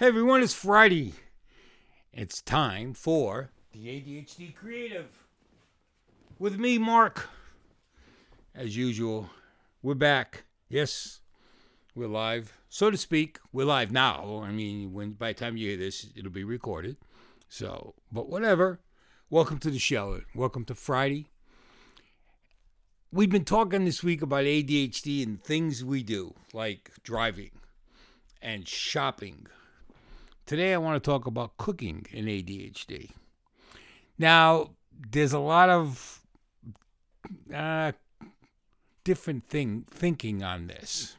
Hey everyone, it's Friday. It's time for the ADHD Creative. With me, Mark. As usual, we're back. Yes, we're live, so to speak. We're live now. I mean, when by the time you hear this, it'll be recorded. So, but whatever. Welcome to the show. Welcome to Friday. We've been talking this week about ADHD and things we do, like driving and shopping. Today, I want to talk about cooking in ADHD. Now, there's a lot of uh, different thing thinking on this.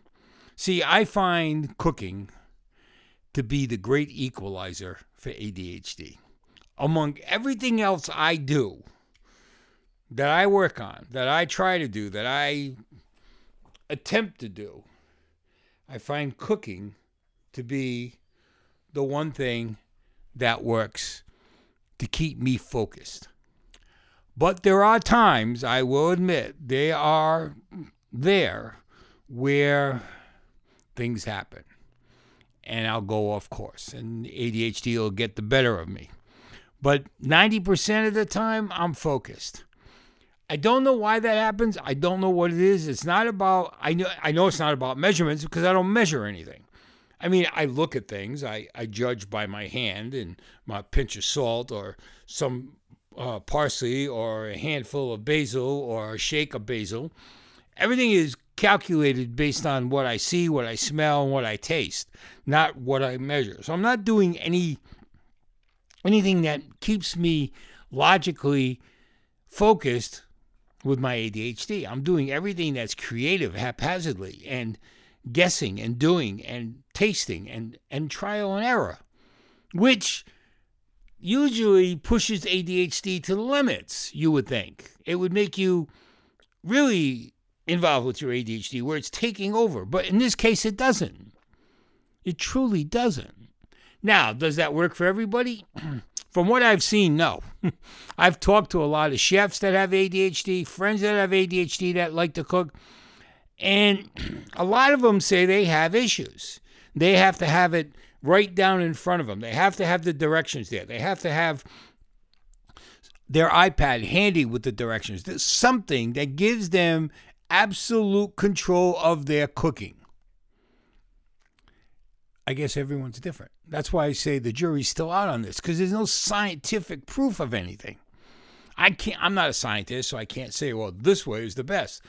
See, I find cooking to be the great equalizer for ADHD. Among everything else I do, that I work on, that I try to do, that I attempt to do, I find cooking to be the one thing that works to keep me focused. But there are times, I will admit, they are there where things happen and I'll go off course and ADHD will get the better of me. But 90% of the time, I'm focused. I don't know why that happens. I don't know what it is. It's not about I know I know it's not about measurements because I don't measure anything. I mean, I look at things. I, I judge by my hand and my pinch of salt or some uh, parsley or a handful of basil or a shake of basil. Everything is calculated based on what I see, what I smell, and what I taste, not what I measure. So I'm not doing any anything that keeps me logically focused with my ADHD. I'm doing everything that's creative haphazardly and guessing and doing and tasting and, and trial and error, which usually pushes ADHD to the limits, you would think. It would make you really involved with your ADHD where it's taking over. But in this case, it doesn't. It truly doesn't. Now, does that work for everybody? From what I've seen, no. I've talked to a lot of chefs that have ADHD, friends that have ADHD that like to cook, and a lot of them say they have issues. They have to have it right down in front of them. They have to have the directions there. They have to have their iPad handy with the directions. There's something that gives them absolute control of their cooking. I guess everyone's different. That's why I say the jury's still out on this because there's no scientific proof of anything. I can't. I'm not a scientist, so I can't say, well, this way is the best.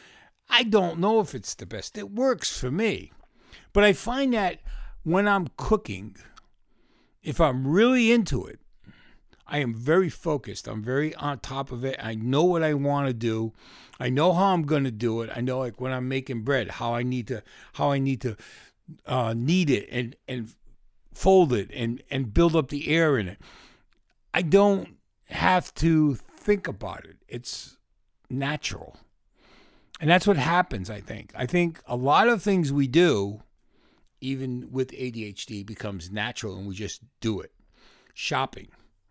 I don't know if it's the best. It works for me, but I find that when I'm cooking, if I'm really into it, I am very focused. I'm very on top of it. I know what I want to do. I know how I'm going to do it. I know like when I'm making bread, how I need to how I need to uh, knead it and and fold it and and build up the air in it. I don't have to think about it. It's natural. And that's what happens, I think. I think a lot of things we do, even with ADHD, becomes natural and we just do it. Shopping.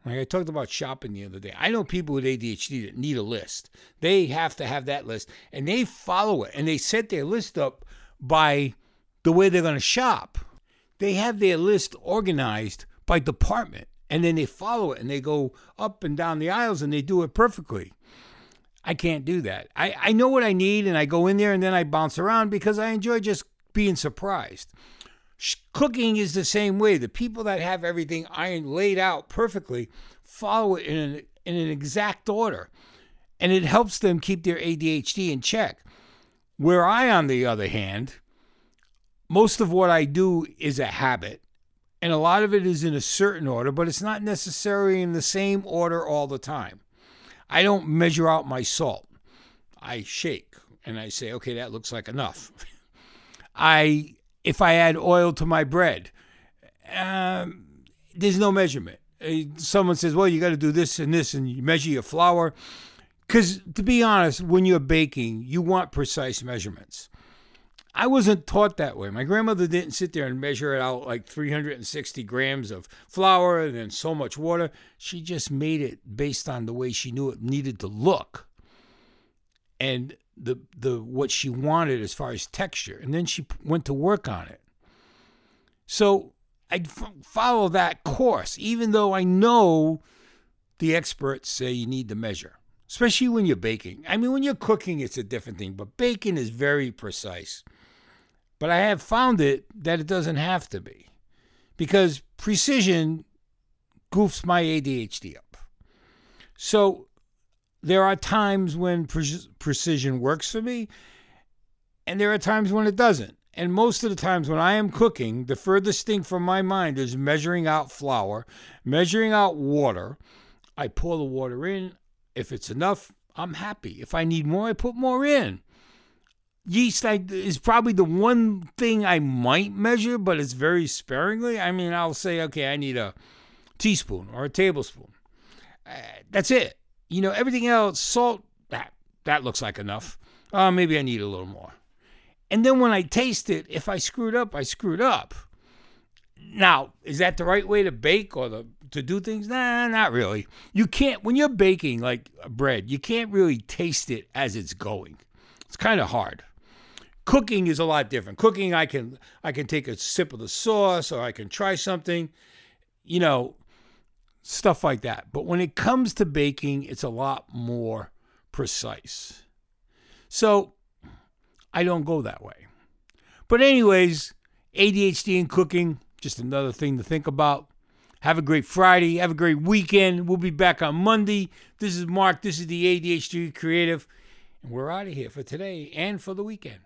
Like I talked about shopping the other day. I know people with ADHD that need a list. They have to have that list and they follow it and they set their list up by the way they're going to shop. They have their list organized by department and then they follow it and they go up and down the aisles and they do it perfectly. I can't do that. I, I know what I need and I go in there and then I bounce around because I enjoy just being surprised. Cooking is the same way. The people that have everything iron laid out perfectly follow it in an, in an exact order. And it helps them keep their ADHD in check. Where I, on the other hand, most of what I do is a habit. And a lot of it is in a certain order, but it's not necessarily in the same order all the time. I don't measure out my salt. I shake and I say, okay, that looks like enough. I if I add oil to my bread, um, there's no measurement. Uh, someone says, well, you got to do this and this, and you measure your flour. Because to be honest, when you're baking, you want precise measurements. I wasn't taught that way. My grandmother didn't sit there and measure it out like 360 grams of flour and then so much water. She just made it based on the way she knew it needed to look and the the what she wanted as far as texture. And then she went to work on it. So f- follow that course, even though I know the experts say you need to measure, especially when you're baking. I mean, when you're cooking, it's a different thing, but baking is very precise. But I have found it that it doesn't have to be because precision goofs my ADHD up. So there are times when pre- precision works for me, and there are times when it doesn't. And most of the times when I am cooking, the furthest thing from my mind is measuring out flour, measuring out water. I pour the water in. If it's enough, I'm happy. If I need more, I put more in. Yeast I, is probably the one thing I might measure, but it's very sparingly. I mean, I'll say, okay, I need a teaspoon or a tablespoon. Uh, that's it. You know, everything else, salt, that, that looks like enough. Uh, maybe I need a little more. And then when I taste it, if I screwed up, I screwed up. Now, is that the right way to bake or the, to do things? Nah, not really. You can't, when you're baking like bread, you can't really taste it as it's going. It's kind of hard. Cooking is a lot different. Cooking, I can I can take a sip of the sauce or I can try something, you know, stuff like that. But when it comes to baking, it's a lot more precise. So I don't go that way. But, anyways, ADHD and cooking, just another thing to think about. Have a great Friday. Have a great weekend. We'll be back on Monday. This is Mark. This is the ADHD Creative. And we're out of here for today and for the weekend.